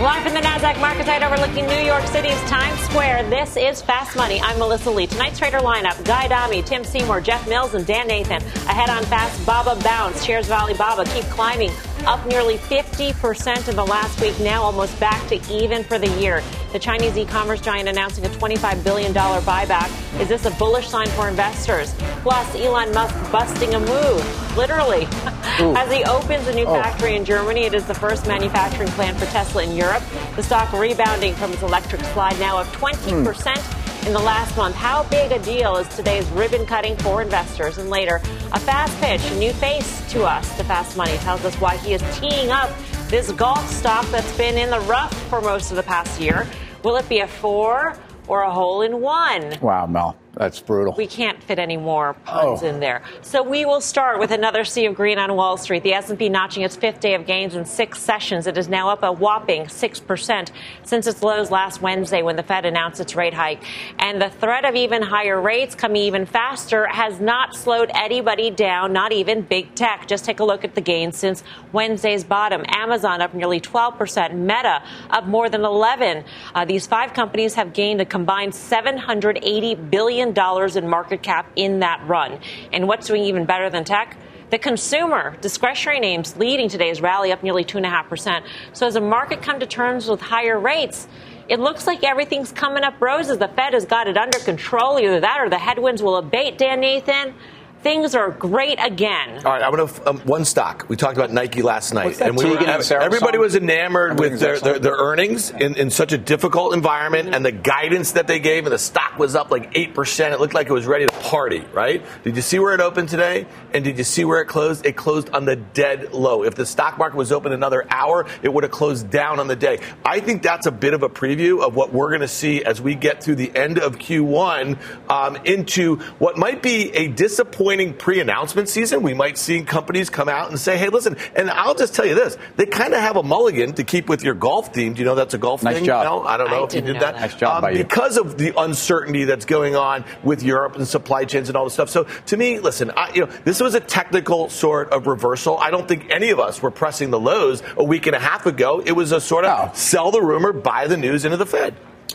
Live from the NASDAQ market site overlooking New York City's Times Square, this is Fast Money. I'm Melissa Lee. Tonight's trader lineup, Guy Adami, Tim Seymour, Jeff Mills, and Dan Nathan. Ahead on Fast, Baba Bounce. Shares of Alibaba keep climbing, up nearly 50% in the last week, now almost back to even for the year. The Chinese e-commerce giant announcing a $25 billion buyback. Is this a bullish sign for investors? Plus, Elon Musk busting a move, literally. As he opens a new Oh. factory in Germany, it is the first manufacturing plant for Tesla in Europe. The stock rebounding from its electric slide, now of hmm. 20% in the last month. How big a deal is today's ribbon cutting for investors? And later, a fast pitch, a new face to us. The Fast Money tells us why he is teeing up this golf stock that's been in the rough for most of the past year. Will it be a four or a hole in one? Wow, Mel, that's brutal. We can't fit any more puns Oh. in there. So we will start with another sea of green on Wall Street. The S&P notching its fifth day of gains in six sessions. It is now up a whopping 6% since its lows last Wednesday when the Fed announced its rate hike. And the threat of even higher rates coming even faster has not slowed anybody down, not even big tech. Just take a look at the gains since Wednesday's bottom. Amazon up nearly 12%, Meta up more than 11. Uh, these five companies have gained a combined 780 billion dollars in market cap in that run. And what's doing even better than tech? The consumer discretionary names leading today's rally up nearly 2.5%. So as the market come to terms with higher rates, it looks like everything's coming up roses. The Fed has got it under control. Either that or the headwinds will abate, Dan Nathan. Things are great again. All right, I'm going to um, one stock. We talked about Nike last night, What's that and we were, Tegan and Sarah everybody song? was enamored with their, their, their earnings in, in such a difficult environment, and the guidance that they gave, and the stock was up like eight percent. It looked like it was ready to party. Right? Did you see where it opened today? And did you see where it closed? It closed on the dead low. If the stock market was open another hour, it would have closed down on the day. I think that's a bit of a preview of what we're going to see as we get through the end of Q1 um, into what might be a disappointing pre-announcement season. We might see companies come out and say, "Hey, listen," and I'll just tell you this: they kind of have a mulligan to keep with your golf theme. Do you know that's a golf Nice thing? job. No, I don't know I if you didn't did know that. that. Nice job um, by you. Because of the uncertainty that's going on with Europe and supply chains and all this stuff. So to me, listen, I, you know, this was a technical sort of reversal. I don't think any of us were pressing the lows a week and a half ago. It was a sort of No. sell the rumor, buy the news into the Fed.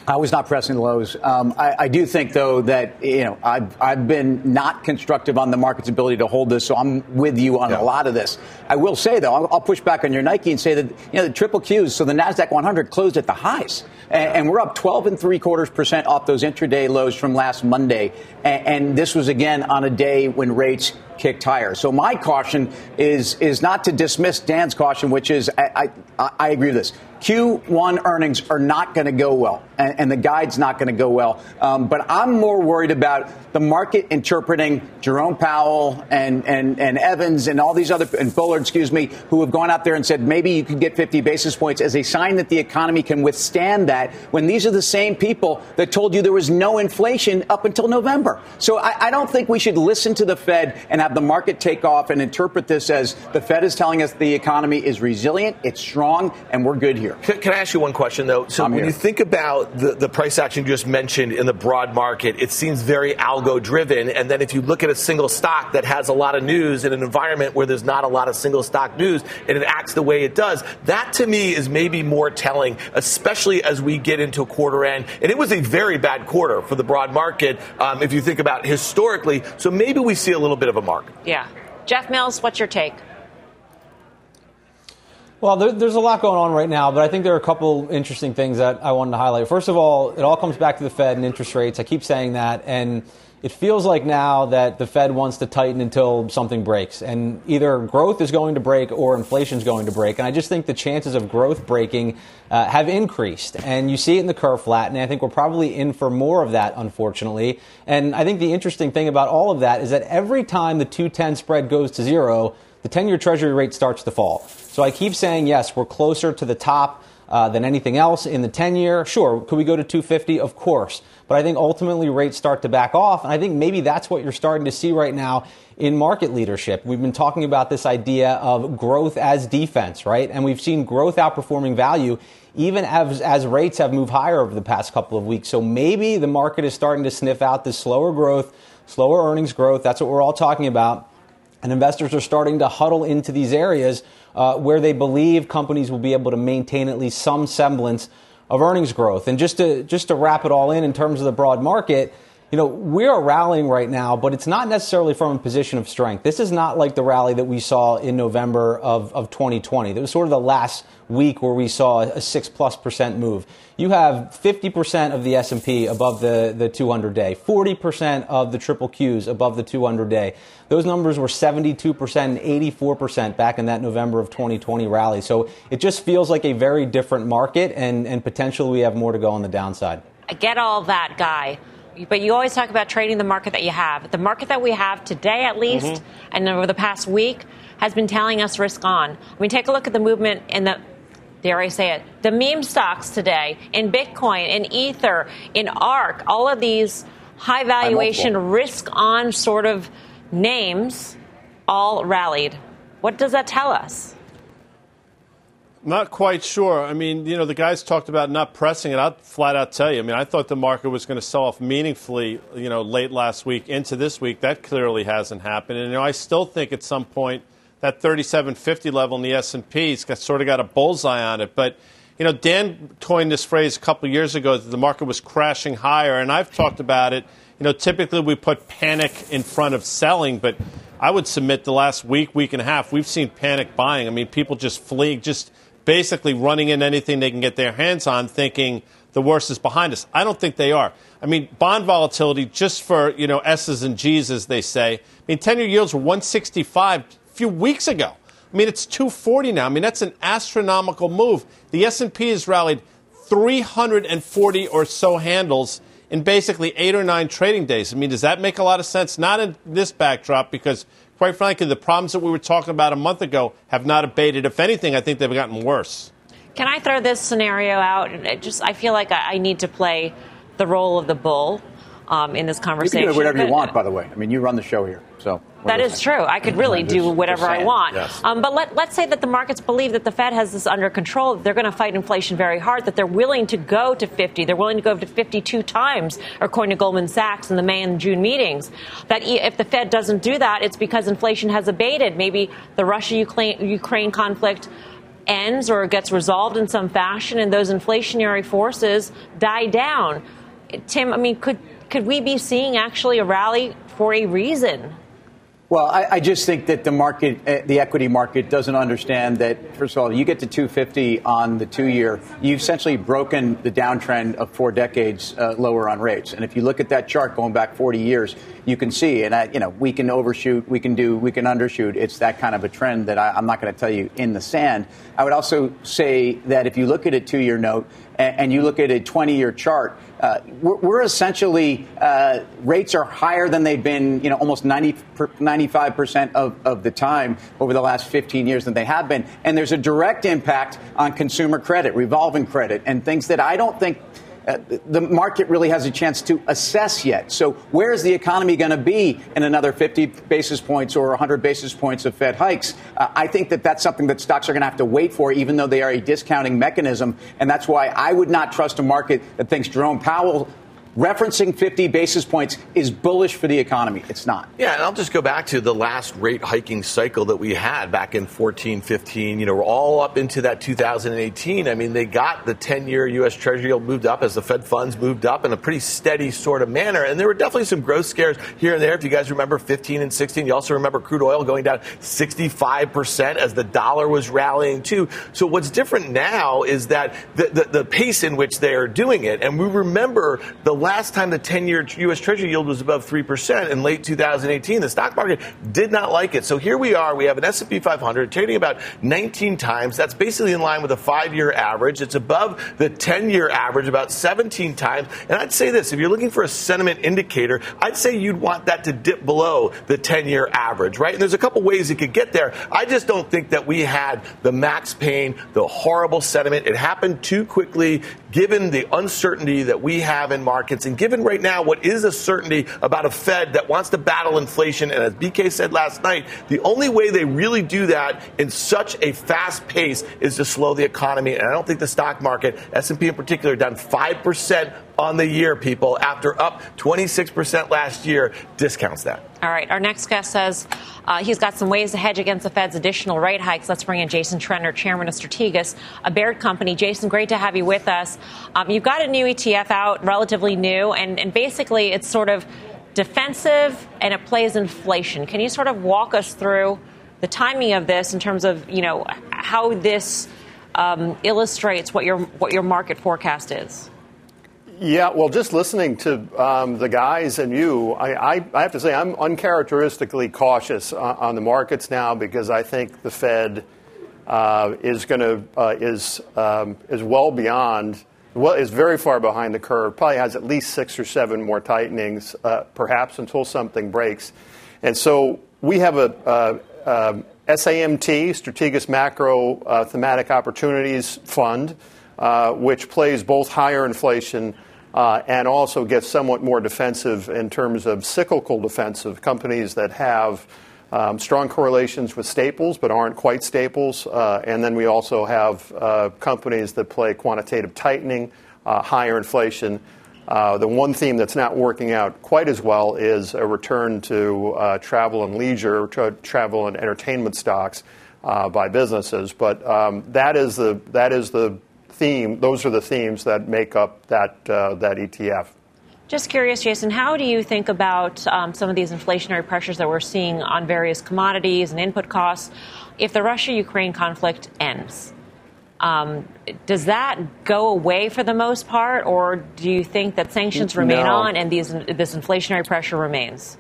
I was not pressing lows. Um, I, I do think, though, that you know I've, I've been not constructive on the market's ability to hold this, so I'm with you on Yeah. a lot of this. I will say, though, I'll, I'll push back on your Nike and say that you know the triple Qs, so the Nasdaq 100 closed at the highs, and, and we're up 12 and three quarters percent off those intraday lows from last Monday, and, and this was again on a day when rates kicked higher. So my caution is is not to dismiss Dan's caution, which is I I, I agree with this. Q1 earnings are not going to go well, and, and the guide's not going to go well. Um, but I'm more worried about the market interpreting Jerome Powell and, and, and Evans and all these other, and Bullard, excuse me, who have gone out there and said maybe you could get 50 basis points as a sign that the economy can withstand that when these are the same people that told you there was no inflation up until November. So I, I don't think we should listen to the Fed and have the market take off and interpret this as the Fed is telling us the economy is resilient, it's strong, and we're good here. Can, can I ask you one question though? So I'm when here. you think about the, the price action you just mentioned in the broad market, it seems very algo driven. And then if you look at a single stock that has a lot of news in an environment where there's not a lot of single stock news and it acts the way it does, that to me is maybe more telling, especially as we get into quarter end. And it was a very bad quarter for the broad market um, if you think about historically. So maybe we see a little bit of a mark. Yeah. Jeff Mills, what's your take? Well, there, there's a lot going on right now, but I think there are a couple interesting things that I wanted to highlight. First of all, it all comes back to the Fed and interest rates. I keep saying that, and it feels like now that the Fed wants to tighten until something breaks, and either growth is going to break or inflation is going to break. And I just think the chances of growth breaking uh, have increased, and you see it in the curve flattening. I think we're probably in for more of that, unfortunately. And I think the interesting thing about all of that is that every time the 210 spread goes to zero, the 10 year Treasury rate starts to fall. So I keep saying, yes, we're closer to the top uh, than anything else in the 10 year. Sure, could we go to 250? Of course. But I think ultimately rates start to back off. And I think maybe that's what you're starting to see right now in market leadership. We've been talking about this idea of growth as defense, right? And we've seen growth outperforming value even as, as rates have moved higher over the past couple of weeks. So maybe the market is starting to sniff out this slower growth, slower earnings growth. That's what we're all talking about. And investors are starting to huddle into these areas uh, where they believe companies will be able to maintain at least some semblance of earnings growth. And just to just to wrap it all in in terms of the broad market, you know, we are rallying right now, but it's not necessarily from a position of strength. This is not like the rally that we saw in November of, of 2020. That was sort of the last week where we saw a six plus percent move. You have 50% of the S&P above the, the 200 day, 40% of the triple Qs above the 200 day. Those numbers were 72% and 84% back in that November of 2020 rally. So it just feels like a very different market and, and potentially we have more to go on the downside. I get all that, Guy but you always talk about trading the market that you have. The market that we have today, at least, mm-hmm. and over the past week, has been telling us risk on. I mean, take a look at the movement in the dare I say it, the meme stocks today in Bitcoin, in Ether, in ARK, all of these high valuation, risk on sort of names all rallied. What does that tell us? Not quite sure. I mean, you know, the guys talked about not pressing it. I'll flat out tell you. I mean, I thought the market was going to sell off meaningfully, you know, late last week into this week. That clearly hasn't happened. And you know, I still think at some point that 3750 level in the S&P's got sort of got a bullseye on it. But you know, Dan coined this phrase a couple years ago that the market was crashing higher, and I've talked about it. You know, typically we put panic in front of selling, but I would submit the last week, week and a half, we've seen panic buying. I mean, people just fleeing, just basically running in anything they can get their hands on, thinking the worst is behind us. I don't think they are. I mean, bond volatility, just for you know S's and G's, as they say. I mean, ten-year yields were 165 a few weeks ago. I mean, it's 240 now. I mean, that's an astronomical move. The S&P has rallied 340 or so handles in basically eight or nine trading days. I mean, does that make a lot of sense? Not in this backdrop because quite frankly, the problems that we were talking about a month ago have not abated. If anything, I think they've gotten worse. Can I throw this scenario out? Just, I feel like I need to play the role of the bull um, in this conversation. You can do whatever you want, by the way. I mean, you run the show here, so. That is true. I could really do whatever I want. Yes. Um, but let, us say that the markets believe that the Fed has this under control. They're going to fight inflation very hard. That they're willing to go to 50. They're willing to go to 52 times, according to Goldman Sachs in the May and June meetings. That if the Fed doesn't do that, it's because inflation has abated. Maybe the Russia-Ukraine conflict ends or gets resolved in some fashion, and those inflationary forces die down. Tim, I mean, could could we be seeing actually a rally for a reason? Well, I, I, just think that the market, uh, the equity market, doesn't understand that. First of all, you get to 250 on the two-year, you've essentially broken the downtrend of four decades uh, lower on rates. And if you look at that chart going back 40 years, you can see, and I, you know, we can overshoot, we can do, we can undershoot. It's that kind of a trend that I, I'm not going to tell you in the sand. I would also say that if you look at a two-year note and, you look at a 20-year chart uh, we're, we're, essentially uh, rates are higher than they've been, you know, almost 90, 95 percent of, of the time over the last 15 years than they have been, and there's a direct impact on consumer credit, revolving credit, and things that I don't think the market really has a chance to assess yet. So, where is the economy going to be in another 50 basis points or 100 basis points of Fed hikes? Uh, I think that that's something that stocks are going to have to wait for, even though they are a discounting mechanism. And that's why I would not trust a market that thinks Jerome Powell referencing 50 basis points is bullish for the economy. It's not. Yeah, and I'll just go back to the last rate hiking cycle that we had back in 14, 15. You know, we're all up into that 2018. I mean, they got the 10 year U.S. Treasury yield moved up as the Fed funds moved up in a pretty steady sort of manner. And there were definitely some growth scares here and there. If you guys remember 15 and 16, you also remember crude oil going down 65% as the dollar was rallying too. So what's different now is that the, the, the pace in which they are doing it, and we remember the last time the 10 year U.S. Treasury yield was above 3% in late 2018. The stock market did not like it. So here we are. We have an S&P 500 trading about 19 times. That's basically in line with a five year average. It's above the 10 year average about 17 times. And I'd say this if you're looking for a sentiment indicator, I'd say you'd want that to dip below the 10 year average, right? And there's a couple ways it could get there. I just don't think that we had the max pain, the horrible sentiment. It happened too quickly given the uncertainty that we have in markets and given right now what is a certainty about a Fed that wants to battle inflation. And as BK said last night, the only way they really do that in such a fast pace is to slow the economy. And I don't think the stock market, S&P in particular, down 5% on the year, people, after up 26% last year, discounts that. All right. Our next guest says uh, he's got some ways to hedge against the Fed's additional rate hikes. Let's bring in Jason Trennert, chairman of Strategas, a Baird company. Jason, great to have you with us. Um, you've got a new ETF out, relatively new, and, and basically it's sort of defensive and it plays inflation. Can you sort of walk us through the timing of this in terms of you know how this um, illustrates what your what your market forecast is? Yeah, well, just listening to um, the guys and you, I, I, I, have to say I'm uncharacteristically cautious on, on, the markets now because I think the Fed uh, is going to uh, is um, is well beyond well is very far behind the curve. Probably has at least six or seven more tightenings, uh, perhaps until something breaks. And so we have a, a, a SAMT, Strategic Macro uh, Thematic Opportunities Fund, uh, which plays both higher inflation uh, and also gets somewhat more defensive in terms of cyclical defensive companies that have um, strong correlations with staples but aren't quite staples. Uh, and then we also have uh, companies that play quantitative tightening, uh, higher inflation. Uh, the one theme that's not working out quite as well is a return to uh, travel and leisure, tra- travel and entertainment stocks by businesses. But um, that is the that is the theme, those are the themes that make up that, uh, that ETF. Just curious, Jason, how do you think about um, some of these inflationary pressures that we're seeing on various commodities and input costs if the Russia Ukraine conflict ends? Um, does that go away for the most part, or do you think that sanctions remain no. on and these, this inflationary pressure remains?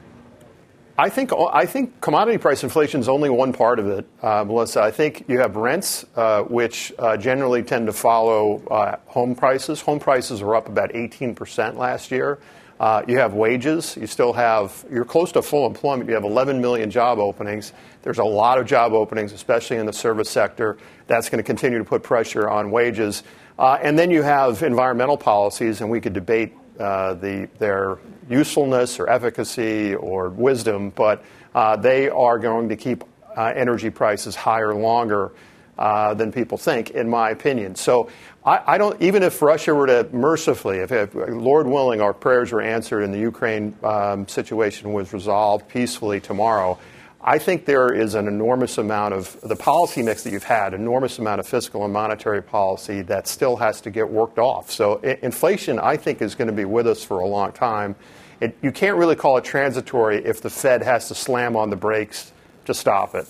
I think I think commodity price inflation is only one part of it, uh, Melissa. I think you have rents, uh, which uh, generally tend to follow uh, home prices. Home prices are up about 18 percent last year. Uh, you have wages. You still have you're close to full employment. You have 11 million job openings. There's a lot of job openings, especially in the service sector. That's going to continue to put pressure on wages. Uh, and then you have environmental policies, and we could debate uh, the, their usefulness or efficacy or wisdom, but uh, they are going to keep uh, energy prices higher longer uh, than people think, in my opinion. So I, I, don't, even if Russia were to mercifully, if, if Lord willing, our prayers were answered and the Ukraine um, situation was resolved peacefully tomorrow, I think there is an enormous amount of the policy mix that you've had, enormous amount of fiscal and monetary policy that still has to get worked off. So inflation, I think, is going to be with us for a long time. It, you can't really call it transitory if the Fed has to slam on the brakes to stop it.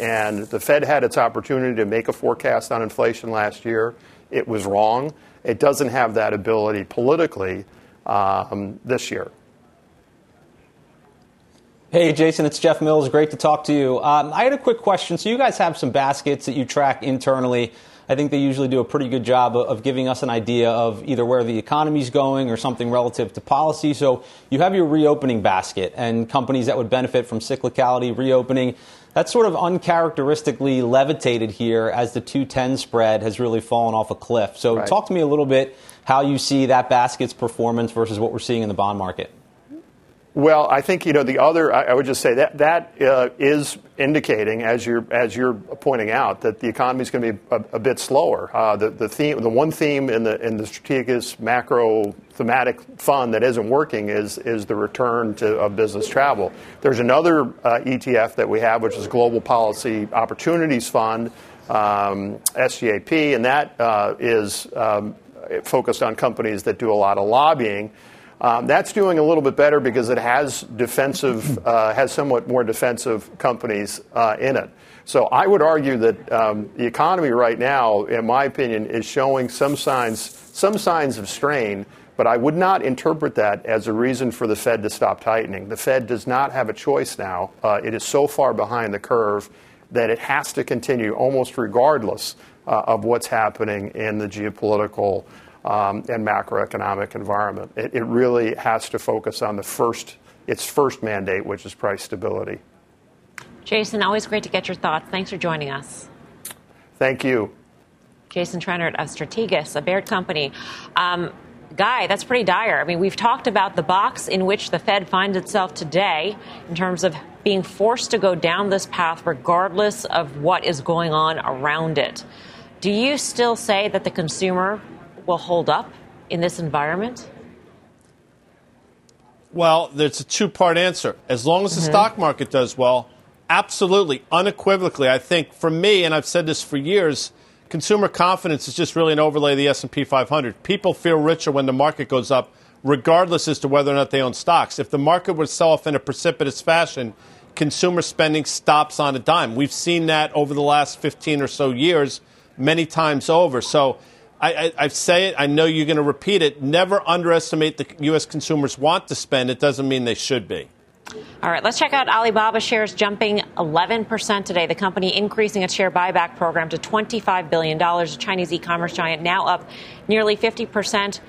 And the Fed had its opportunity to make a forecast on inflation last year. It was wrong. It doesn't have that ability politically um, this year. Hey, Jason, it's Jeff Mills. Great to talk to you. Um, I had a quick question. So, you guys have some baskets that you track internally. I think they usually do a pretty good job of giving us an idea of either where the economy is going or something relative to policy. So, you have your reopening basket and companies that would benefit from cyclicality reopening. That's sort of uncharacteristically levitated here as the 210 spread has really fallen off a cliff. So, right. talk to me a little bit how you see that basket's performance versus what we're seeing in the bond market. Well, I think you know the other. I, would just say that that uh, is indicating, as you're as you're pointing out, that the economy is going to be a, a, bit slower. Uh, the the theme, the one theme in the in the strategic macro thematic fund that isn't working is is the return to of business travel. There's another uh, ETF that we have, which is Global Policy Opportunities Fund, um, SGAP, and that uh, is um, focused on companies that do a lot of lobbying. Um, that's doing a little bit better because it has defensive, uh, has somewhat more defensive companies uh, in it. So I would argue that um, the economy right now, in my opinion, is showing some signs, some signs of strain. But I would not interpret that as a reason for the Fed to stop tightening. The Fed does not have a choice now. Uh, it is so far behind the curve that it has to continue almost regardless uh, of what's happening in the geopolitical and macroeconomic environment. It, it really has to focus on the first, its first mandate, which is price stability. Jason, always great to get your thoughts. Thanks for joining us. Thank you. Jason Trennert of Strategas, a Baird company. Um, Guy, that's pretty dire. I mean, we've talked about the box in which the Fed finds itself today in terms of being forced to go down this path regardless of what is going on around it. Do you still say that the consumer will hold up in this environment? Well, there's a two part answer. As long as the mm-hmm. stock market does well, absolutely, unequivocally, I think for me, and I've said this for years, consumer confidence is just really an overlay of the S&P 500. People feel richer when the market goes up, regardless as to whether or not they own stocks. If the market would sell off in a precipitous fashion, consumer spending stops on a dime. We've seen that over the last 15 or so years, many times over. So I, I, I say it. I know you're going to repeat it. Never underestimate the U.S. consumers want to spend. It doesn't mean they should be. All right, let's check out Alibaba shares jumping 11% today. The company increasing its share buyback program to $25 billion. The Chinese e commerce giant now up nearly 50%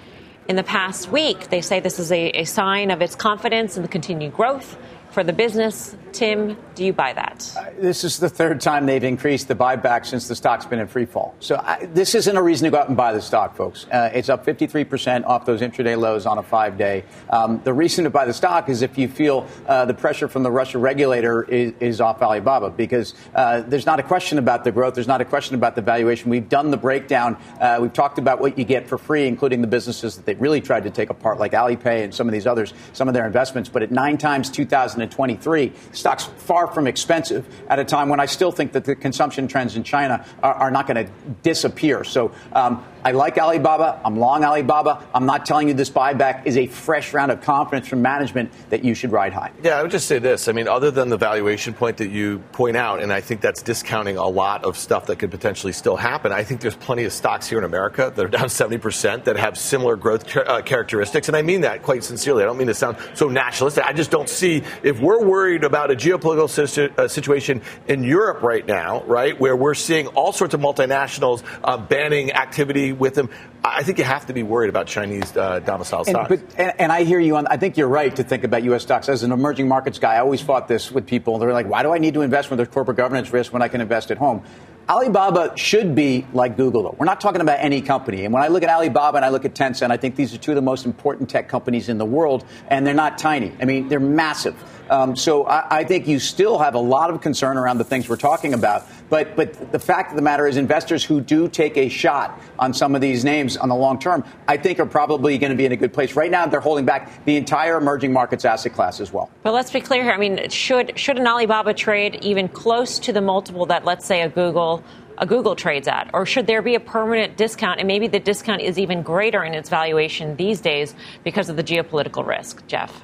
in the past week. They say this is a, a sign of its confidence in the continued growth for the business. Tim, do you buy that? Uh, this is the third time they've increased the buyback since the stock's been in free fall. So I, this isn't a reason to go out and buy the stock, folks. Uh, it's up 53% off those intraday lows on a five day. Um, the reason to buy the stock is if you feel uh, the pressure from the Russia regulator is, is off Alibaba, because uh, there's not a question about the growth, there's not a question about the valuation. We've done the breakdown. Uh, we've talked about what you get for free, including the businesses that they really tried to take apart, like Alipay and some of these others, some of their investments. But at nine times 2023. Stock's far from expensive at a time when I still think that the consumption trends in China are, are not going to disappear. So um, I like Alibaba. I'm long Alibaba. I'm not telling you this buyback is a fresh round of confidence from management that you should ride high. Yeah, I would just say this. I mean, other than the valuation point that you point out, and I think that's discounting a lot of stuff that could potentially still happen, I think there's plenty of stocks here in America that are down 70% that have similar growth uh, characteristics. And I mean that quite sincerely. I don't mean to sound so nationalistic. I just don't see, if we're worried about a geopolitical situ- uh, situation in Europe right now, right, where we're seeing all sorts of multinationals uh, banning activity with them. I think you have to be worried about Chinese uh, domicile stocks. And, but, and, and, I hear you on. I think you're right to think about U.S. stocks as an emerging markets guy. I always fought this with people. They're like, "Why do I need to invest when there's corporate governance risk when I can invest at home?" Alibaba should be like Google, though. We're not talking about any company. And when I look at Alibaba and I look at Tencent, I think these are two of the most important tech companies in the world, and they're not tiny. I mean, they're massive. Um, so I, I, think you still have a lot of concern around the things we're talking about. But but the fact of the matter is, investors who do take a shot on some of these names on the long term, I think are probably going to be in a good place. Right now, they're holding back the entire emerging markets asset class as well. But let's be clear here. I mean, should should an Alibaba trade even close to the multiple that, let's say, a Google a Google trades at? Or should there be a permanent discount? And maybe the discount is even greater in its valuation these days because of the geopolitical risk, Jeff?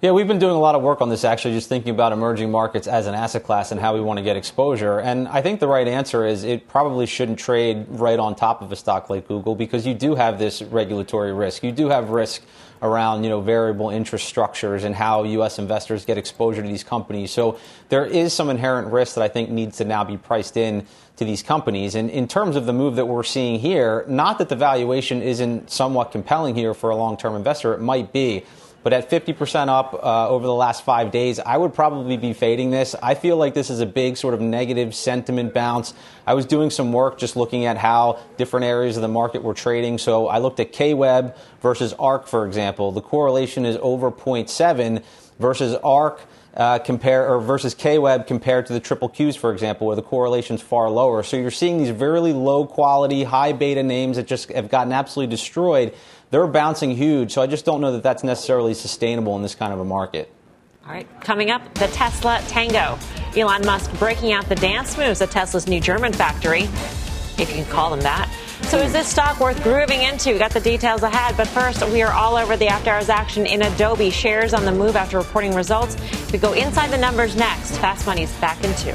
Yeah, we've been doing a lot of work on this actually, just thinking about emerging markets as an asset class and how we want to get exposure. And I think the right answer is it probably shouldn't trade right on top of a stock like Google because you do have this regulatory risk. You do have risk around you know variable interest structures and how U.S. investors get exposure to these companies. So there is some inherent risk that I think needs to now be priced in to these companies. And in terms of the move that we're seeing here, not that the valuation isn't somewhat compelling here for a long-term investor, it might be. But at 50% up uh, over the last five days, I would probably be fading this. I feel like this is a big sort of negative sentiment bounce. I was doing some work just looking at how different areas of the market were trading. So I looked at KWEB versus ARK, for example. The correlation is over 0.7 versus ARK. Uh, compare or versus KWEB compared to the triple Qs, for example, where the correlation is far lower. So you're seeing these very low quality, high beta names that just have gotten absolutely destroyed they're bouncing huge. So I just don't know that that's necessarily sustainable in this kind of a market. All right, coming up, the Tesla Tango. Elon Musk breaking out the dance moves at Tesla's new German factory, if you can call them that. So is this stock worth grooving into? We got the details ahead, but first, we are all over the after hours action in Adobe. Shares on the move after reporting results. We go inside the numbers next. Fast Money's back in two.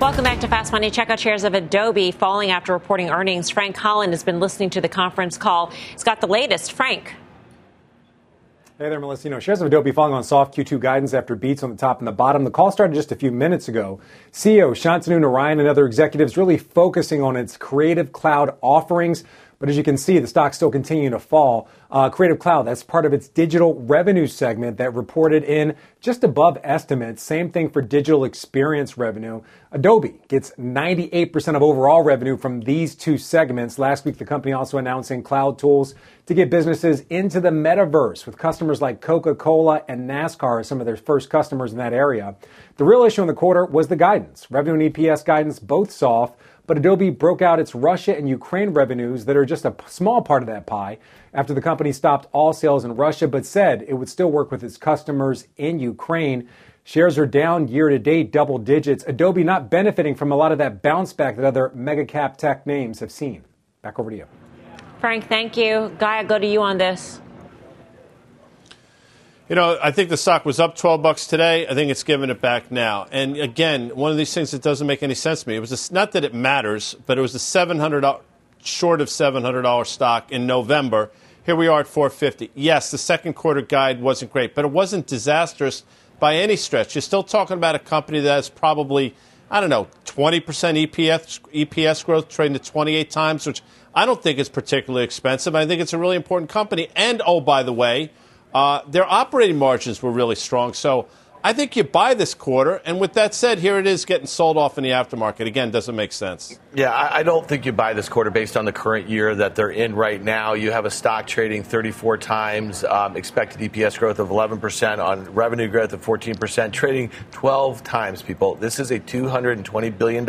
Welcome back to Fast Money. Check out shares of Adobe falling after reporting earnings. Frank Holland has been listening to the conference call. He's got the latest. Frank. Hey there, Melissa. You know, shares of Adobe falling on soft Q2 guidance after beats on the top and the bottom. The call started just a few minutes ago. CEO Shantanu Narayen and other executives really focusing on its creative cloud offerings. But as you can see, the stock's still continuing to fall. Uh, Creative Cloud, that's part of its digital revenue segment that reported in just above estimates. Same thing for digital experience revenue. Adobe gets 98% of overall revenue from these two segments. Last week, the company also announcing cloud tools to get businesses into the metaverse with customers like Coca Cola and NASCAR as some of their first customers in that area. The real issue in the quarter was the guidance. Revenue and EPS guidance both soft but Adobe broke out its Russia and Ukraine revenues that are just a small part of that pie after the company stopped all sales in Russia, but said it would still work with its customers in Ukraine. Shares are down year to date, double digits. Adobe not benefiting from a lot of that bounce back that other mega cap tech names have seen. Back over to you. Frank, thank you. Guy, I'll go to you on this. You know, I think the stock was up 12 bucks today. I think it's giving it back now. And again, one of these things that doesn't make any sense to me. It was a, not that it matters, but it was the 700 short of $700 stock in November. Here we are at 450. Yes, the second quarter guide wasn't great, but it wasn't disastrous by any stretch. You're still talking about a company that has probably, I don't know, 20% EPS, EPS growth, trading at 28 times, which I don't think is particularly expensive. I think it's a really important company. And, oh, by the way, uh, their operating margins were really strong. So I think you buy this quarter, and with that said, here it is getting sold off in the aftermarket. Again, doesn't make sense. Yeah, I, I, don't think you buy this quarter based on the current year that they're in right now. You have a stock trading 34 times, um, expected EPS growth of 11%, on revenue growth of 14%, trading 12 times, people. This is a $220 billion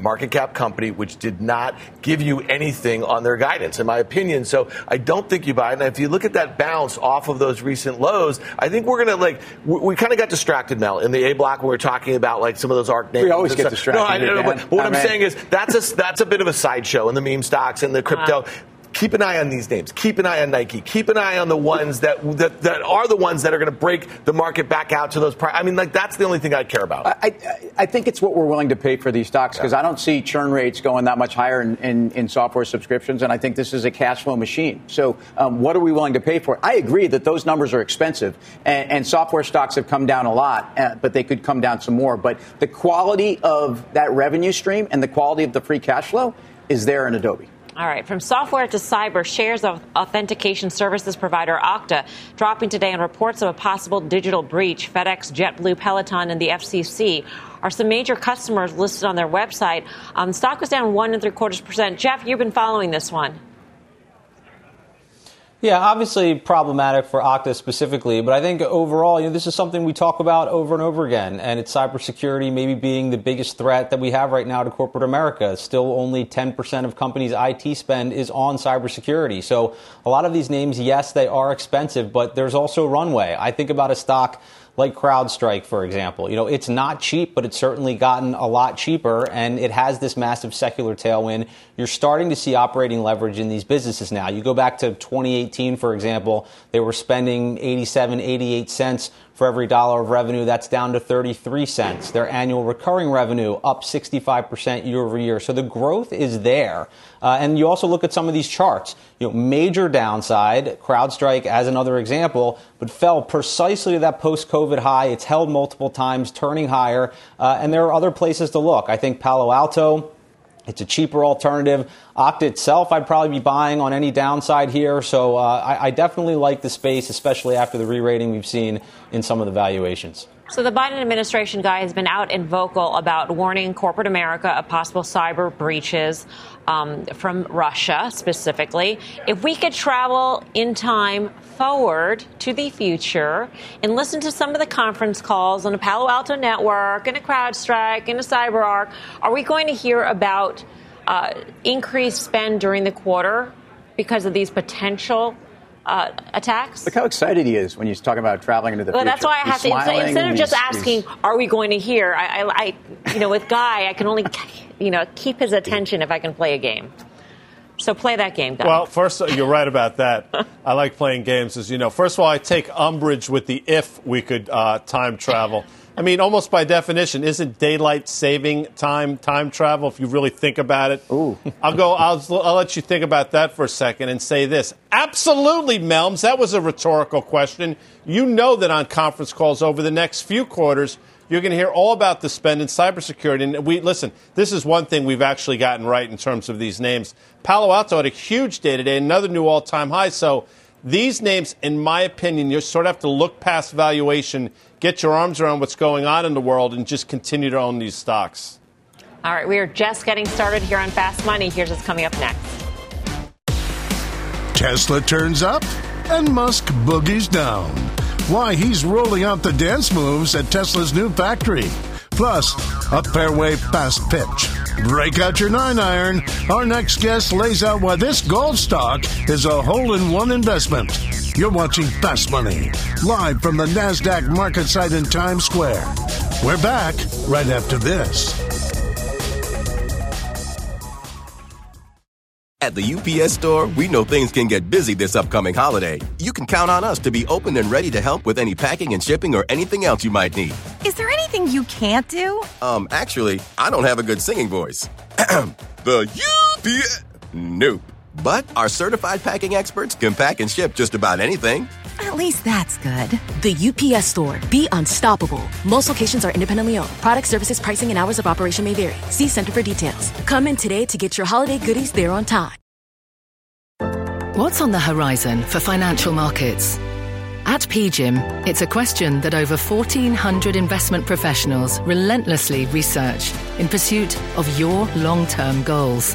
market cap company, which did not give you anything on their guidance, in my opinion. So I don't think you buy it. And if you look at that bounce off of those recent lows, I think we're going to, like, we, we kind of got distracted Mel, in the A block when we are talking about like some of those ARK names. We always get stuff. distracted. No, I know, but what I'm, I'm saying is that's a that's a bit of a sideshow in the meme stocks and the crypto. Uh-huh keep an eye on these names. Keep an eye on Nike. Keep an eye on the ones that that, that are the ones that are going to break the market back out to those. Pri- I mean, like that's the only thing I care about. I, I think it's what we're willing to pay for these stocks because yeah. I don't see churn rates going that much higher in, in, in, software subscriptions, and I think this is a cash flow machine. So, um, what are we willing to pay for? I agree that those numbers are expensive, and, and software stocks have come down a lot, uh, but they could come down some more. But the quality of that revenue stream and the quality of the free cash flow is there in Adobe. All right, from software to cyber, shares of authentication services provider Okta dropping today on reports of a possible digital breach. FedEx, JetBlue, Peloton, and the FCC are some major customers listed on their website. Um, stock was down one and three quarters percent. Jeff, you've been following this one. Yeah, obviously problematic for Okta specifically, but I think overall, you know, this is something we talk about over and over again, and it's cybersecurity maybe being the biggest threat that we have right now to corporate America. Still, only 10% of companies' IT spend is on cybersecurity. So, a lot of these names, yes, they are expensive, but there's also runway. I think about a stock like CrowdStrike, for example. You know, it's not cheap, but it's certainly gotten a lot cheaper, and it has this massive secular tailwind. You're starting to see operating leverage in these businesses now. You go back to 2018, for example, they were spending 87, 88 cents for every dollar of revenue, that's down to 33 cents. Their annual recurring revenue up 65% year over year. So the growth is there. Uh, and you also look at some of these charts. You know, major downside, CrowdStrike as another example, but fell precisely to that post-COVID high. It's held multiple times, turning higher. Uh, and there are other places to look. I think Palo Alto, it's a cheaper alternative. Okta itself, I'd probably be buying on any downside here. So uh, I, I definitely like the space, especially after the re rating we've seen in some of the valuations. So the Biden administration guy has been out and vocal about warning corporate America of possible cyber breaches um, from Russia specifically. If we could travel in time forward to the future and listen to some of the conference calls on a Palo Alto network and a CrowdStrike and a CyberArk, are we going to hear about uh, increased spend during the quarter because of these potential uh, attacks. Look how excited he is when he's talking about traveling into the well, future. that's why I have he's to instead of just asking, "Are we going to hear?" I, I, I, you know, with Guy, I can only, you know, keep his attention if I can play a game. So play that game, Guy. Well, first, you're right about that. I like playing games, as you know. First of all, I take umbrage with the if we could uh, time travel. I mean, almost by definition, isn't daylight saving time time travel? If you really think about it, Ooh. I'll go. I'll, I'll let you think about that for a second and say this: Absolutely, Melms. That was a rhetorical question. You know that on conference calls over the next few quarters, you're going to hear all about the spend in cybersecurity. And we listen. This is one thing we've actually gotten right in terms of these names. Palo Alto had a huge day today, another new all-time high. So these names, in my opinion, you sort of have to look past valuation, get your arms around what's going on in the world, and just continue to own these stocks. All right, we are just getting started here on Fast Money. Here's what's coming up next. Tesla turns up and Musk boogies down. Why he's rolling out the dance moves at Tesla's new factory. Plus, a fairway fast pitch. Break out your nine iron. Our next guest lays out why this gold stock is a hole in one investment. You're watching Fast Money, live from the NASDAQ market site in Times Square. We're back right after this. At the UPS store, we know things can get busy this upcoming holiday. You can count on us to be open and ready to help with any packing and shipping or anything else you might need. Is there anything you can't do? Um, actually, I don't have a good singing voice. the UPS. Nope. But our certified packing experts can pack and ship just about anything. At least that's good. The UPS store. Be unstoppable. Most locations are independently owned. Product services, pricing, and hours of operation may vary. See Center for details. Come in today to get your holiday goodies there on time. What's on the horizon for financial markets? At PGIM, it's a question that over 1,400 investment professionals relentlessly research in pursuit of your long term goals.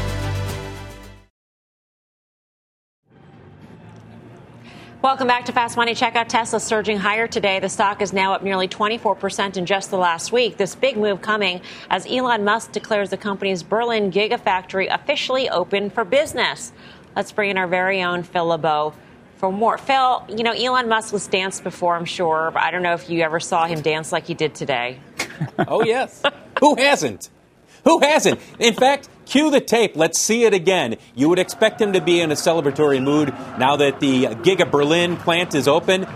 Welcome back to Fast Money. Check out Tesla surging higher today. The stock is now up nearly 24% in just the last week. This big move coming as Elon Musk declares the company's Berlin Gigafactory officially open for business. Let's bring in our very own Phil LeBeau for more. Phil, you know, Elon Musk was danced before, I'm sure, but I don't know if you ever saw him dance like he did today. oh, yes. Who hasn't? Who hasn't? In fact, cue the tape. Let's see it again. You would expect him to be in a celebratory mood now that the Giga Berlin plant is open.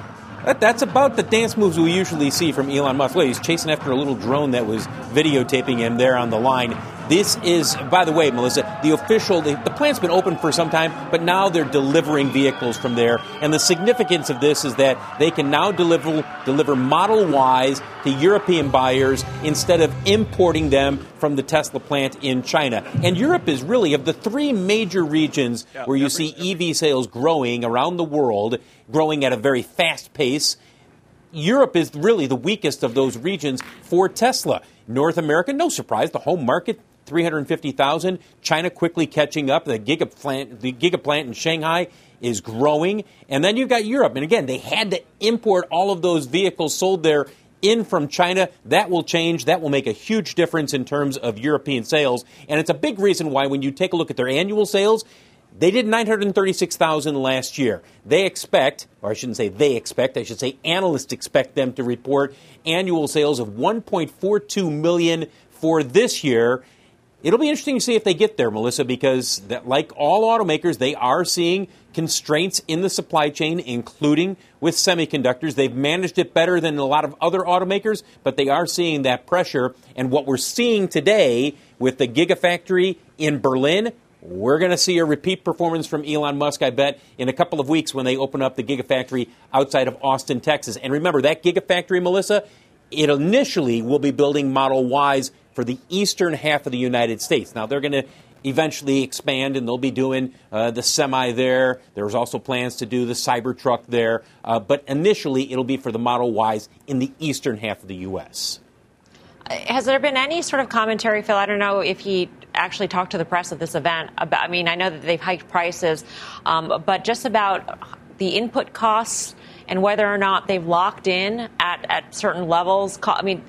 That's about the dance moves we usually see from Elon Musk. Look, he's chasing after a little drone that was videotaping him there on the line. This is, by the way, Melissa, the official, the, the, plant's been open for some time, but now they're delivering vehicles from there. And the significance of this is that they can now deliver, deliver Model Ys to European buyers instead of importing them from the Tesla plant in China. And Europe is really, of the three major regions where you see EV sales growing around the world, growing at a very fast pace, Europe is really the weakest of those regions for Tesla. North America, no surprise, the home market 350,000. China quickly catching up. The giga plant, the giga plant in Shanghai is growing. And then you've got Europe. And again, they had to import all of those vehicles sold there in from China. That will change. That will make a huge difference in terms of European sales. And it's a big reason why, when you take a look at their annual sales, they did 936,000 last year. They expect, or I shouldn't say they expect, I should say analysts expect them to report annual sales of 1.42 million for this year. It'll be interesting to see if they get there, Melissa, because that, like all automakers, they are seeing constraints in the supply chain, including with semiconductors. They've managed it better than a lot of other automakers, but they are seeing that pressure. And what we're seeing today with the Gigafactory in Berlin, we're going to see a repeat performance from Elon Musk, I bet, in a couple of weeks when they open up the Gigafactory outside of Austin, Texas. And remember, that Gigafactory, Melissa, it initially will be building Model Ys for the eastern half of the United States. Now, they're going to eventually expand and they'll be doing uh, the semi there. There's also plans to do the Cybertruck there. Uh, but initially, it'll be for the Model Ys in the eastern half of the U.S. Has there been any sort of commentary, Phil? I don't know if he actually talked to the press at this event. About, I mean, I know that they've hiked prices, um, but just about the input costs and whether or not they've locked in at, at certain levels. I mean,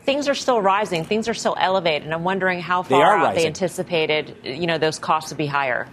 things are still rising. Things are still elevated. And I'm wondering how far out they anticipated, you know, those costs to be higher.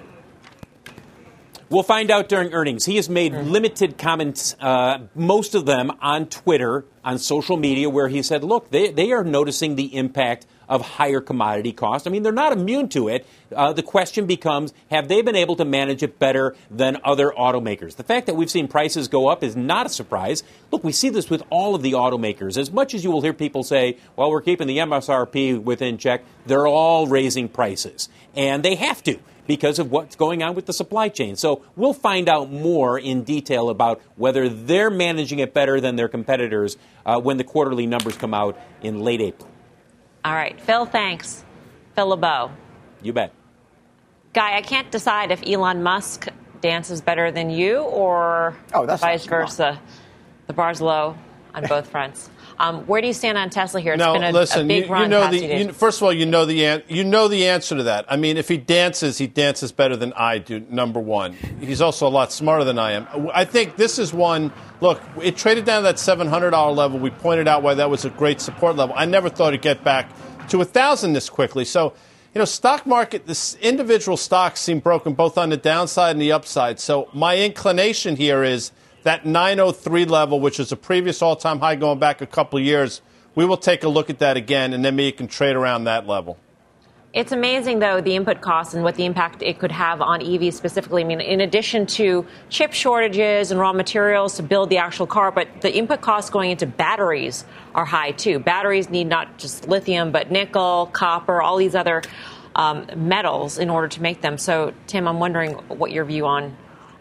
We'll find out during earnings. He has made mm-hmm. limited comments, uh, most of them on Twitter, on social media, where he said, look, they, they are noticing the impact of higher commodity costs. I mean, they're not immune to it. Uh, the question becomes have they been able to manage it better than other automakers? The fact that we've seen prices go up is not a surprise. Look, we see this with all of the automakers. As much as you will hear people say, well, we're keeping the MSRP within check, they're all raising prices. And they have to because of what's going on with the supply chain. So we'll find out more in detail about whether they're managing it better than their competitors uh, when the quarterly numbers come out in late April. All right. Phil, thanks. Phil LeBeau. You bet. Guy, I can't decide if Elon Musk dances better than you or oh, that's vice versa. The bar's low on both fronts. Um, where do you stand on Tesla here? It's no, been a, listen, a big you, run. You know the, you, first of all, you know the an, you know the answer to that. I mean, if he dances, he dances better than I do. Number one, he's also a lot smarter than I am. I think this is one. Look, it traded down to that seven hundred dollar level. We pointed out why that was a great support level. I never thought it'd get back to a thousand this quickly. So. You know, stock market, this individual stocks seem broken both on the downside and the upside. So my inclination here is that 903 level, which is a previous all-time high going back a couple of years, we will take a look at that again, and then maybe you can trade around that level. It's amazing, though, the input costs and what the impact it could have on EVs specifically. I mean, in addition to chip shortages and raw materials to build the actual car, but the input costs going into batteries are high, too. Batteries need not just lithium, but nickel, copper, all these other um, metals in order to make them. So, Tim, I'm wondering what your view on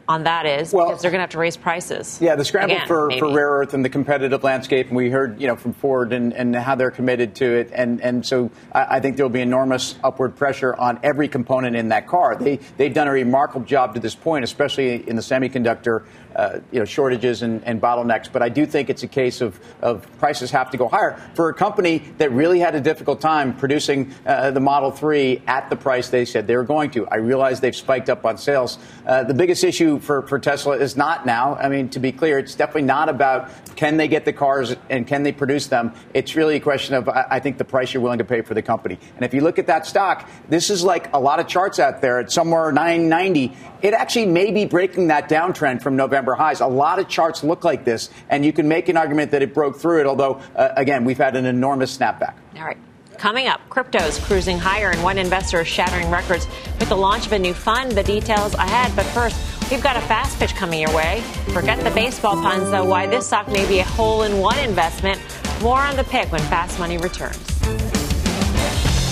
on that is well, because they're going to have to raise prices. Yeah, the scramble again, for, for rare earth and the competitive landscape, and we heard you know from Ford and, and how they're committed to it, and and so I, I think there will be enormous upward pressure on every component in that car. They they've done a remarkable job to this point, especially in the semiconductor uh, you know, shortages and, and, bottlenecks. But I do think it's a case of, of prices have to go higher for a company that really had a difficult time producing uh, the Model 3 at the price they said they were going to. I realize they've spiked up on sales. Uh, the biggest issue for, for Tesla is not now. I mean, to be clear, it's definitely not about can they get the cars and can they produce them. It's really a question of, I, think, the price you're willing to pay for the company. And if you look at that stock, this is like a lot of charts out there. It's somewhere 990. It actually may be breaking that downtrend from November November highs. A lot of charts look like this, and you can make an argument that it broke through it, although, uh, again, we've had an enormous snapback. All right. Coming up, crypto's cruising higher, and one investor is shattering records with the launch of a new fund. The details ahead. But first, we've got a fast pitch coming your way. Forget the baseball puns, though, why this stock may be a hole in one investment. More on the pick when Fast Money returns.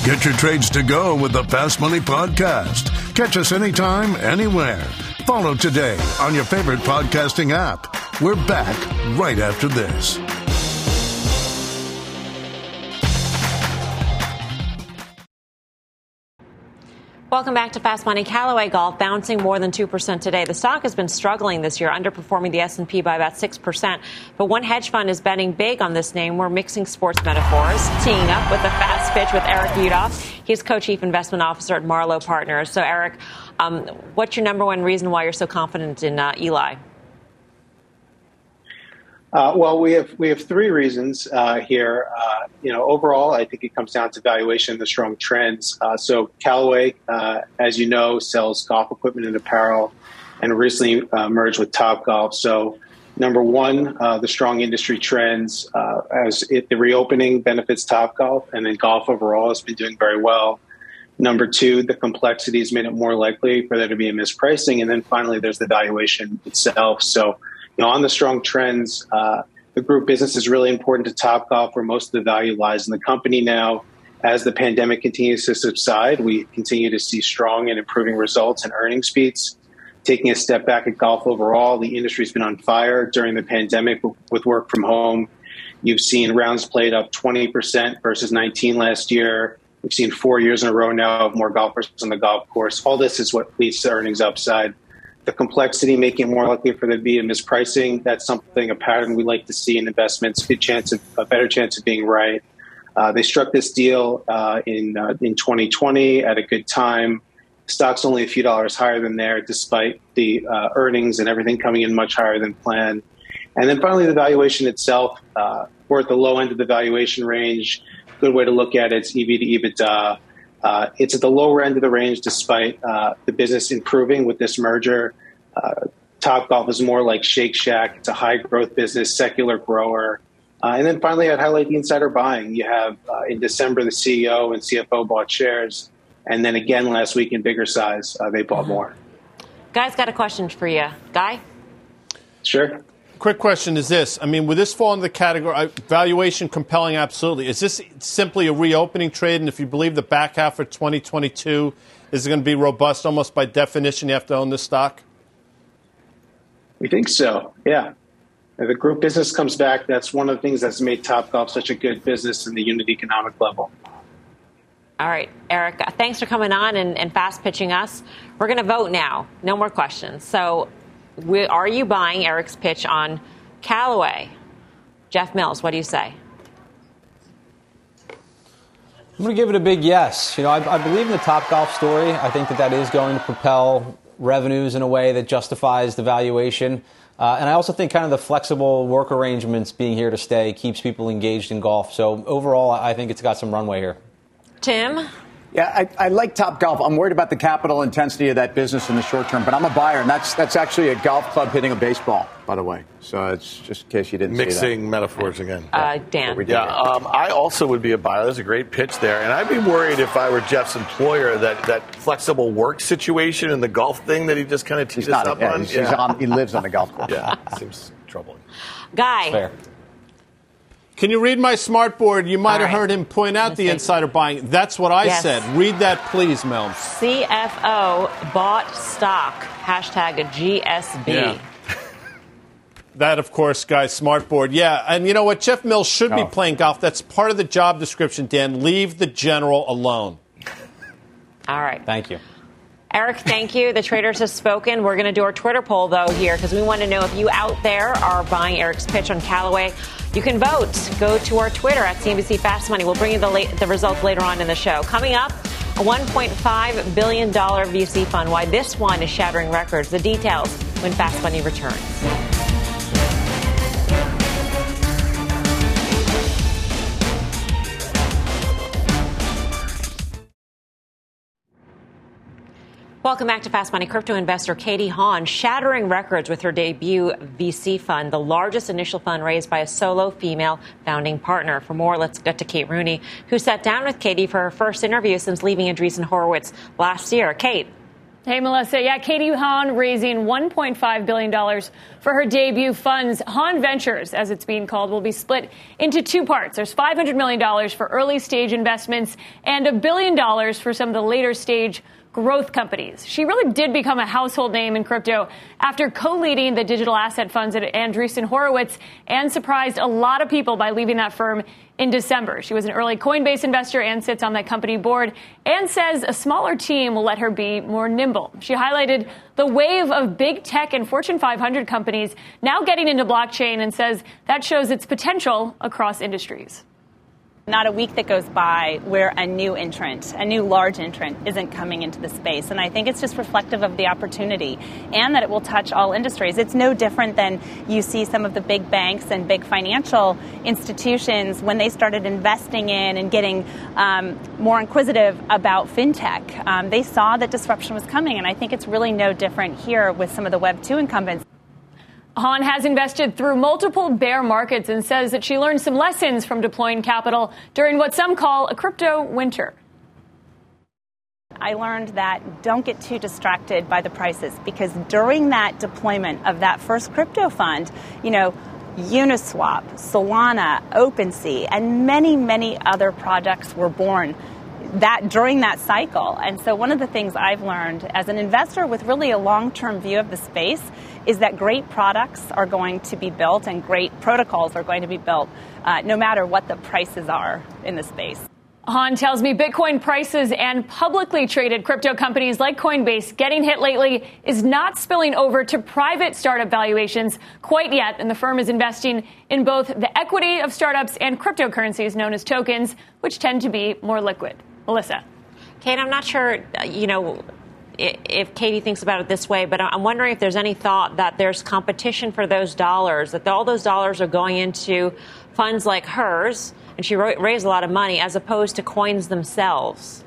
Get your trades to go with the Fast Money Podcast. Catch us anytime, anywhere. Follow today on your favorite podcasting app. We're back right after this. Welcome back to Fast Money. Callaway Golf bouncing more than 2% today. The stock has been struggling this year, underperforming the S&P by about 6%. But one hedge fund is betting big on this name. We're mixing sports metaphors, teeing up with a fast pitch with Eric Udoff. He's co-chief investment officer at Marlowe Partners. So, Eric, um, what's your number one reason why you're so confident in uh, Eli? Uh, well, we have we have three reasons uh, here. Uh, you know, overall, I think it comes down to valuation the strong trends. Uh, so, Callaway, uh, as you know, sells golf equipment and apparel, and recently uh, merged with Top Golf. So, number one, the strong industry trends as it, the reopening benefits Top Golf, and then golf overall has been doing very well. Number two, the complexity has made it more likely for there to be a mispricing, and then finally, there's the valuation itself. So know, on the strong trends, uh, the group business is really important to Topgolf, where most of the value lies in the company now. As the pandemic continues to subside, we continue to see strong and improving results and earnings beats. Taking a step back at golf overall, the industry's been on fire during the pandemic with work from home. You've seen rounds played up 20% versus 19 last year. We've seen four years in a row now of more golfers on the golf course. All this is what leads to earnings upside the complexity making it more likely for there to be a mispricing. That's something, a pattern we like to see in investments. Good chance of a better chance of being right. Uh, they struck this deal uh, in uh, in 2020 at a good time. Stock's only a few dollars higher than there, despite the uh, earnings and everything coming in much higher than planned. And then finally, the valuation itself. Uh, we're at the low end of the valuation range. Good way to look at it. it is EV to EBITDA. Uh, it's at the lower end of the range despite uh, the business improving with this merger. Uh, Top Golf is more like Shake Shack. It's a high growth business, secular grower. Uh, and then finally, I'd highlight the insider buying. You have uh, in December, the CEO and CFO bought shares. And then again last week in bigger size, uh, they bought more. Guy's got a question for you. Guy? Sure quick question is this: I mean, would this fall into the category uh, valuation compelling? Absolutely. Is this simply a reopening trade? And if you believe the back half of 2022 is going to be robust, almost by definition, you have to own this stock. We think so. Yeah. If the group business comes back, that's one of the things that's made Topgolf such a good business in the unit economic level. All right, Eric, thanks for coming on and, and fast pitching us. We're going to vote now. No more questions. So are you buying Eric's pitch on Callaway? Jeff Mills, what do you say? I'm going to give it a big yes. You know, I, I believe in the Top Golf story. I think that that is going to propel revenues in a way that justifies the valuation. Uh, and I also think kind of the flexible work arrangements being here to stay keeps people engaged in golf. So overall, I think it's got some runway here. Tim? Yeah, I, I, like Top Golf. I'm worried about the capital intensity of that business in the short term, but I'm a buyer, and that's that's actually a golf club hitting a baseball, by the way. So it's just in case you didn't mixing metaphors again. Uh, Dan, yeah, um, I also would be a buyer. There's a great pitch there, and I'd be worried if I were Jeff's employer that that flexible work situation and the golf thing that he just kind of teed us up yeah, on. He's, yeah. he's on. He lives on the golf course. yeah, seems troubling. Guy. Fair. Can you read my smart board? You might All have right. heard him point out the insider buying. That's what I yes. said. Read that, please, Mel. CFO bought stock. Hashtag GSB. Yeah. That, of course, guys, smart board. Yeah, and you know what? Jeff Mills should oh. be playing golf. That's part of the job description, Dan. Leave the general alone. All right. Thank you. Eric, thank you. The traders have spoken. We're going to do our Twitter poll, though, here, because we want to know if you out there are buying Eric's pitch on Callaway. You can vote. Go to our Twitter at CNBC Fast Money. We'll bring you the, late, the results later on in the show. Coming up, a $1.5 billion VC fund. Why this one is shattering records. The details when Fast Money returns. Welcome back to Fast Money. Crypto investor Katie Haun shattering records with her debut VC fund, the largest initial fund raised by a solo female founding partner. For more, let's get to Kate Rooney, who sat down with Katie for her first interview since leaving Andreessen Horowitz last year. Kate. Hey, Melissa. Yeah, Katie Haun raising $1.5 billion for her debut funds. Haun Ventures, as it's being called, will be split into two parts. There's $500 million for early stage investments and a billion dollars for some of the later stage growth companies. She really did become a household name in crypto after co leading the digital asset funds at Andreessen Horowitz and surprised a lot of people by leaving that firm in December. She was an early Coinbase investor and sits on that company board and says a smaller team will let her be more nimble. She highlighted the wave of big tech and Fortune 500 companies now getting into blockchain and says that shows its potential across industries. Not a week that goes by where a new entrant, a new large entrant, isn't coming into the space. And I think it's just reflective of the opportunity and that it will touch all industries. It's no different than you see some of the big banks and big financial institutions when they started investing in and getting um, more inquisitive about fintech. Um, they saw that disruption was coming. And I think it's really no different here with some of the Web 2 incumbents. Haun has invested through multiple bear markets and says that she learned some lessons from deploying capital during what some call a crypto winter. I learned that don't get too distracted by the prices because during that deployment of that first crypto fund, you know, Uniswap, Solana, OpenSea, and many, many other projects were born that during that cycle. And so one of the things I've learned as an investor with really a long-term view of the space is that great products are going to be built and great protocols are going to be built uh, no matter what the prices are in the space. Haun tells me Bitcoin prices and publicly traded crypto companies like Coinbase getting hit lately is not spilling over to private startup valuations quite yet. And the firm is investing in both the equity of startups and cryptocurrencies known as tokens, which tend to be more liquid. Melissa. Kate, I'm not sure, uh, you know, if Katie thinks about it this way, but I'm wondering if there's any thought that there's competition for those dollars, that all those dollars are going into funds like hers, and she raised a lot of money, as opposed to coins themselves.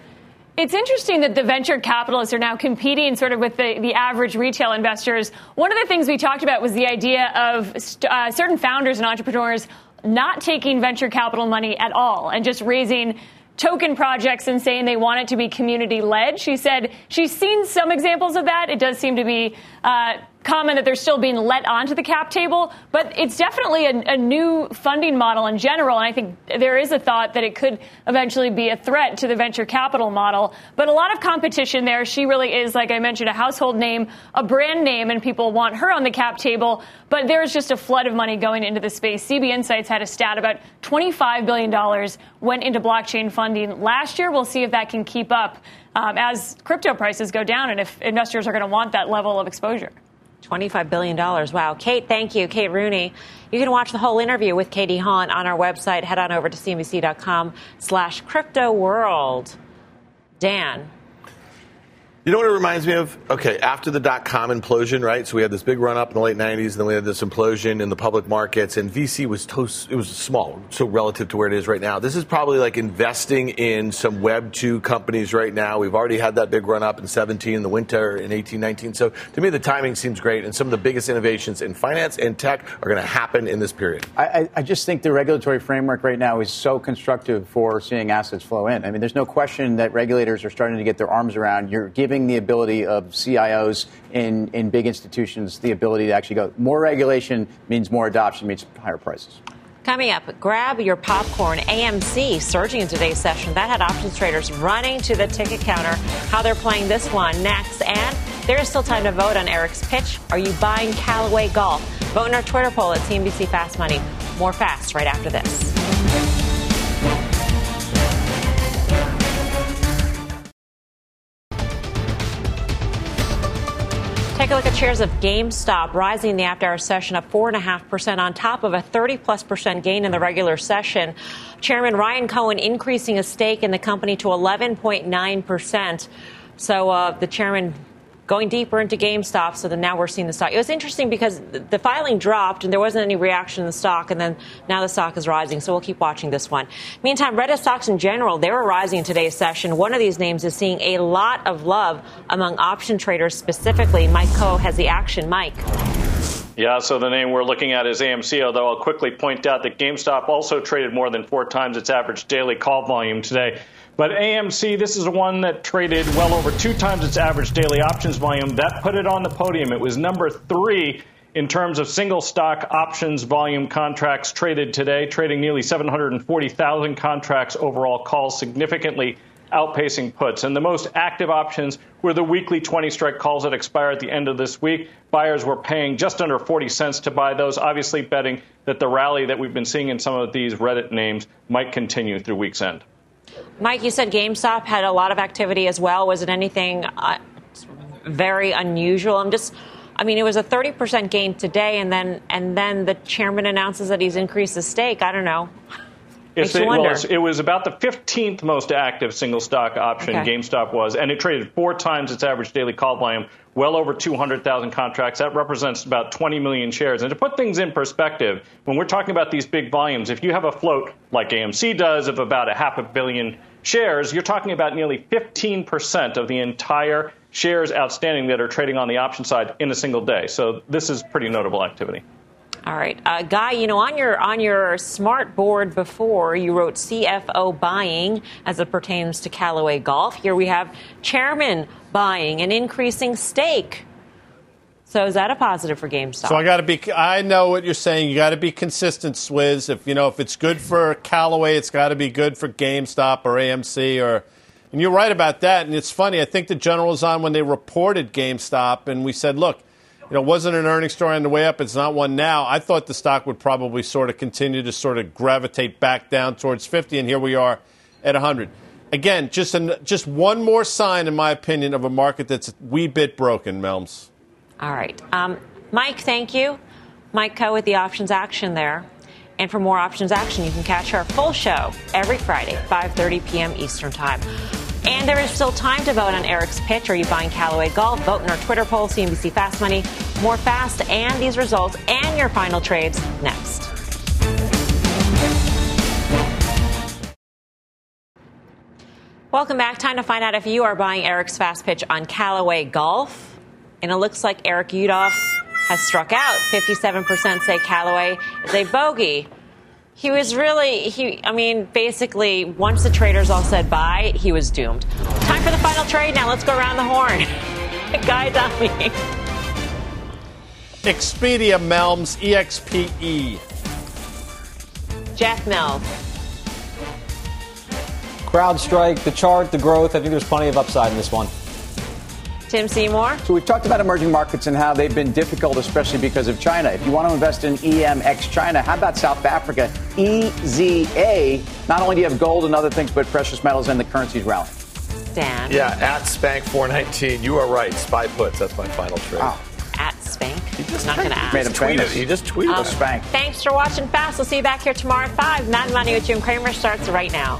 It's interesting that the venture capitalists are now competing sort of with the, the average retail investors. One of the things we talked about was the idea of st- uh, certain founders and entrepreneurs not taking venture capital money at all and just raising token projects and saying they want it to be community led. She said she's seen some examples of that. It does seem to be uh, common that they're still being let onto the cap table, but it's definitely a, a, new funding model in general. And I think there is a thought that it could eventually be a threat to the venture capital model. But a lot of competition there. She really is, like I mentioned, a household name, a brand name, and people want her on the cap table. But there's just a flood of money going into the space. CB Insights had a stat about $25 billion went into blockchain funding last year. We'll see if that can keep up um, as crypto prices go down and if investors are going to want that level of exposure. $25 billion. Wow. Kate, thank you. Kate Rooney. You can watch the whole interview with Katie Haun on our website. Head on over to cnbc.com slash crypto world. Dan. You know what it reminds me of? Okay, after the dot com implosion, right? So we had this big run up in the late 90s, and then we had this implosion in the public markets, and VC was toast, it was small, so relative to where it is right now. This is probably like investing in some Web 2 companies right now. We've already had that big run up in 17, in the winter, in 18, 19. So to me, the timing seems great, and some of the biggest innovations in finance and tech are going to happen in this period. I, I just think the regulatory framework right now is so constructive for seeing assets flow in. I mean, there's no question that regulators are starting to get their arms around. You're giving giving the ability of CIOs in, in big institutions the ability to actually go. More regulation means more adoption, means higher prices. Coming up, grab your popcorn. AMC surging in today's session. That had options traders running to the ticket counter. How they're playing this one next. And there is still time to vote on Eric's pitch. Are you buying Callaway Golf? Vote in our Twitter poll at CNBC Fast Money. More fast right after this. Take a look at shares of GameStop rising in the after hour session up 4.5% on top of a 30 plus percent gain in the regular session. Chairman Ryan Cohen increasing his stake in the company to 11.9%. So uh, the chairman going deeper into GameStop. So then now we're seeing the stock. It was interesting because the filing dropped and there wasn't any reaction in the stock, and then now the stock is rising. So we'll keep watching this one. Meantime, Reddit stocks in general they were rising in today's session. One of these names is seeing a lot of love among option traders, specifically. Mike Khouw has the action. Mike. Yeah, so the name we're looking at is AMC, although I'll quickly point out that GameStop also traded more than four times its average daily call volume today. But AMC, this is one that traded well over two times its average daily options volume. That put it on the podium. It was number three in terms of single stock options volume contracts traded today, trading nearly 740,000 contracts overall, calls significantly outpacing puts. And the most active options were the weekly 20 strike calls that expire at the end of this week. Buyers were paying just under 40 cents to buy those, obviously betting that the rally that we've been seeing in some of these Reddit names might continue through week's end. Mike, you said GameStop had a lot of activity as well. Was it anything uh, very unusual? I'm just. I mean, it was a 30% gain today, and then and then the chairman announces that he's increased his stake. I don't know. It's the, well, it was about the 15th most active single stock option Okay. GameStop was, and it traded four times its average daily call volume, well over 200,000 contracts. That represents about 20 million shares. And to put things in perspective, when we're talking about these big volumes, if you have a float like AMC does of about a half a billion shares, you're talking about nearly 15% of the entire shares outstanding that are trading on the option side in a single day. So this is pretty notable activity. All right, uh, Guy. You know, on your on your smart board before, you wrote CFO buying as it pertains to Callaway Golf. Here we have chairman buying an increasing stake. So is that a positive for GameStop? So I got to be. I know what you're saying. You got to be consistent, Swizz. If you know if it's good for Callaway, it's got to be good for GameStop or AMC or. And you're right about that. And it's funny. I think the general was on when they reported GameStop, and we said, look, you know, it wasn't an earnings story on the way up. It's not one now. I thought the stock would probably sort of continue to sort of gravitate back down towards 50, and here we are at 100. Again, just an, just one more sign, in my opinion, of a market that's a wee bit broken, Melms. All right, um, Mike. Thank you, Mike Khouw with the options action there. And for more options action, you can catch our full show every Friday, 5:30 p.m. Eastern Time. And there is still time to vote on Eric's pitch. Are you buying Callaway Golf? Vote in our Twitter poll, CNBC Fast Money. More fast and these results and your final trades next. Welcome back. Time to find out if you are buying Eric's fast pitch on Callaway Golf. And it looks like Eric Udoff has struck out. 57% say Callaway is a bogey. He was really, he, I mean, basically, once the traders all said bye, he was doomed. Time for the final trade. Now let's go around the horn. Guy Adami. Expedia Melms E EXPE. Jeff Mills. CrowdStrike, the chart, the growth. I think there's plenty of upside in this one. Tim Seymour. So we've talked about emerging markets and how they've been difficult, especially because of China. If you want to invest in EMX China, how about South Africa? EZA. Not only do you have gold and other things, but precious metals and the currencies rally. Dan. Yeah, at Spank 419. You are right. Spy puts. That's my final trade. At Spank. He's not going to ask. Made him famous. He just tweeted Um. Spank. Thanks for watching Fast. We'll see you back here tomorrow at 5. Mad Money with Jim Cramer starts right now.